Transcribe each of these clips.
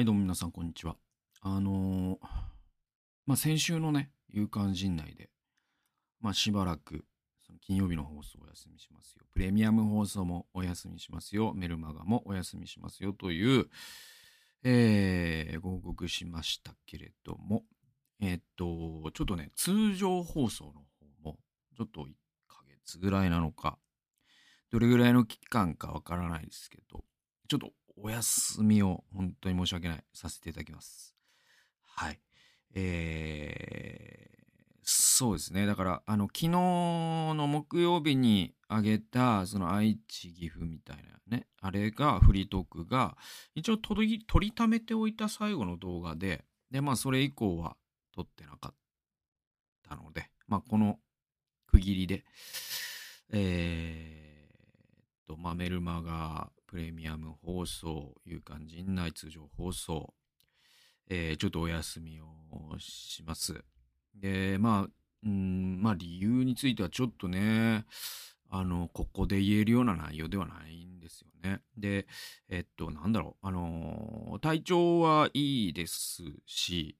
はい、どうも皆さん、こんにちは。あのーまあ、先週のね、夕刊陣内で、まあ、しばらく、その金曜日の放送お休みしますよ。プレミアム放送もお休みしますよ。メルマガもお休みしますよ。という、えー、ご報告しましたけれども、えーっと、ちょっとね、通常放送の方も、ちょっと1ヶ月ぐらいなのか、どれぐらいの期間かわからないですけど、ちょっとお休みを本当に申し訳ない、させていただきます。はい。えー、そうですね。だから、あの、昨日の木曜日に上げた、その愛知、岐阜みたいなね、あれが、フリートークが、一応取り、取りためておいた最後の動画で、で、まあ、それ以降は撮ってなかったので、まあ、この区切りで、えーっと、まあ、メルマガ、プレミアム放送、夕刊陣内通常放送、えーちょっとお休みをします。で、まあ、うん、まあ理由についてはちょっとね、あの、ここで言えるような内容ではないんですよね。で、えっと、なんだろう、あの、体調はいいですし、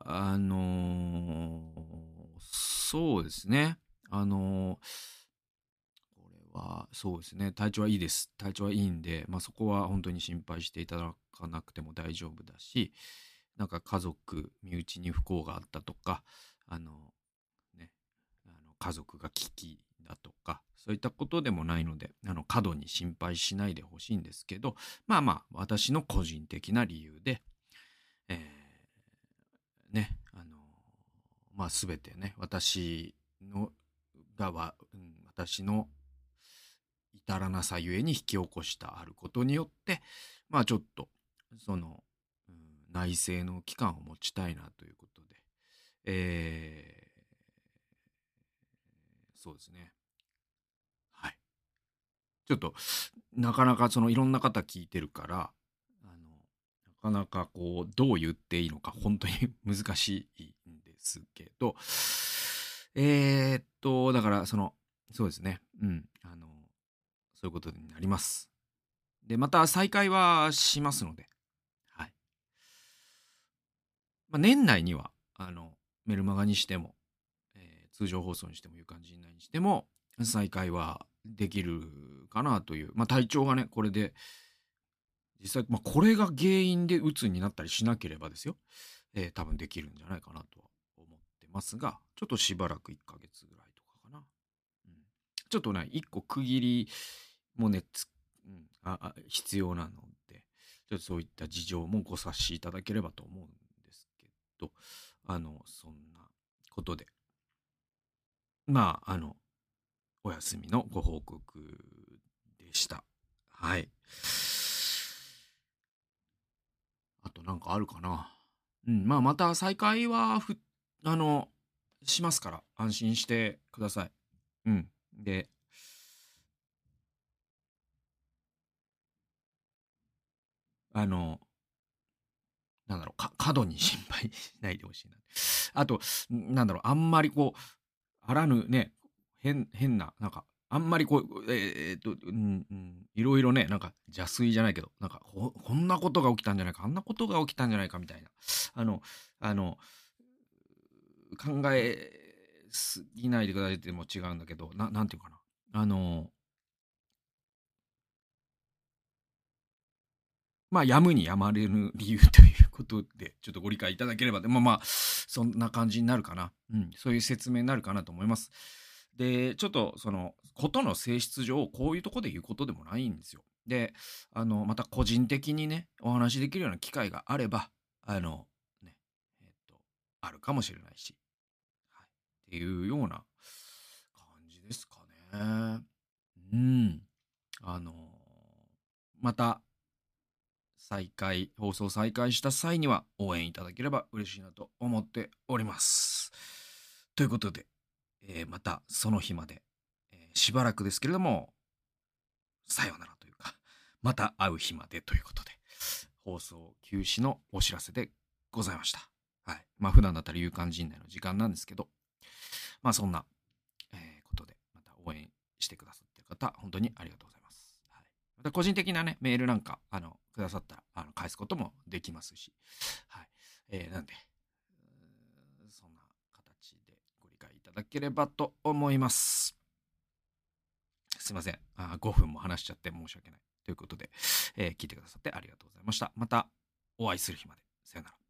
あの、そうですね、あの、は、そうですね、体調はいいです。体調はいいんで、まあそこは本当に心配していただかなくても大丈夫だし、なんか家族、身内に不幸があったとか、あの、ね、あの家族が危機だとか、そういったことでもないので、あの、過度に心配しないでほしいんですけど、まあまあ、私の個人的な理由で、えーね、あの、まあすべてね、私の、がわ、うん、私の至らなさゆえに引き起こしたあることによって、まあちょっと、その、うん内政の期間を持ちたいなということで、えーそうですね。はい。ちょっと、なかなかそのいろんな方聞いてるから、あの、なかなかこう、どう言っていいのか本当に 難しいんですけど、えーっと、だからその、そうですね。うん。あの、そういうことになります。で、また再開はしますので、はい。まあ、年内には、あの、メルマガにしても、えー通常放送にしても、いう感じにしても、再開はできるかなという、まあ、体調がね、これで、実際、まあ、これが原因で鬱になったりしなければですよ、えー多分できるんじゃないかなとは思ってますが、ちょっとしばらく1ヶ月ぐらいとかかな。うん、ちょっとね、1個区切りもね、つうん、ああ必要なので、ちょっとそういった事情もご察しいただければと思うんですけど、あの、そんなことで、まあ、あの、お休みのご報告でした。はい。あとなんかあるかな。うん、まあまた再開はふ、あの、しますから、安心してください。うん。で、あの、なんだろう、か過度に心配しないでほしいな。あと、なんだろう、あんまりこう、あらぬね、変、変な、なんか、あんまりこう、えーっと、うん、いろいろね、なんか邪推じゃないけど、なんかこ、こんなことが起きたんじゃないか、あんなことが起きたんじゃないかみたいな、あの、あの、考えすぎないでくださいっても違うんだけど、ななんていうかな。あの、まあ、やむにやまれぬ理由ということで、ちょっとご理解いただければで、まあまあ、そんな感じになるかな。うん、そういう説明になるかなと思います。で、ちょっと、その、ことの性質上、こういうとこで言うことでもないんですよ。で、あの、また個人的にね、お話しできるような機会があれば、あの、ね、えっと、あるかもしれないし、はい、っていうような感じですかね。うん。あの、また、再開、放送再開した際には応援いただければ嬉しいなと思っております。ということで、えーまたその日まで、えーしばらくですけれども、さようならというか、また会う日までということで、放送休止のお知らせでございました。はい。まあ普段だったら夕刊陣内の時間なんですけど、まあそんな、えーことで、また応援してくださっている方、本当にありがとうございます。個人的なね、メールなんか、あの、くださったら、あの、返すこともできますし、はい。えー、なんで、そんな形でご理解いただければと思います。すいません。あ5分も話しちゃって申し訳ない。ということで、えー、聞いてくださってありがとうございました。またお会いする日まで。さよなら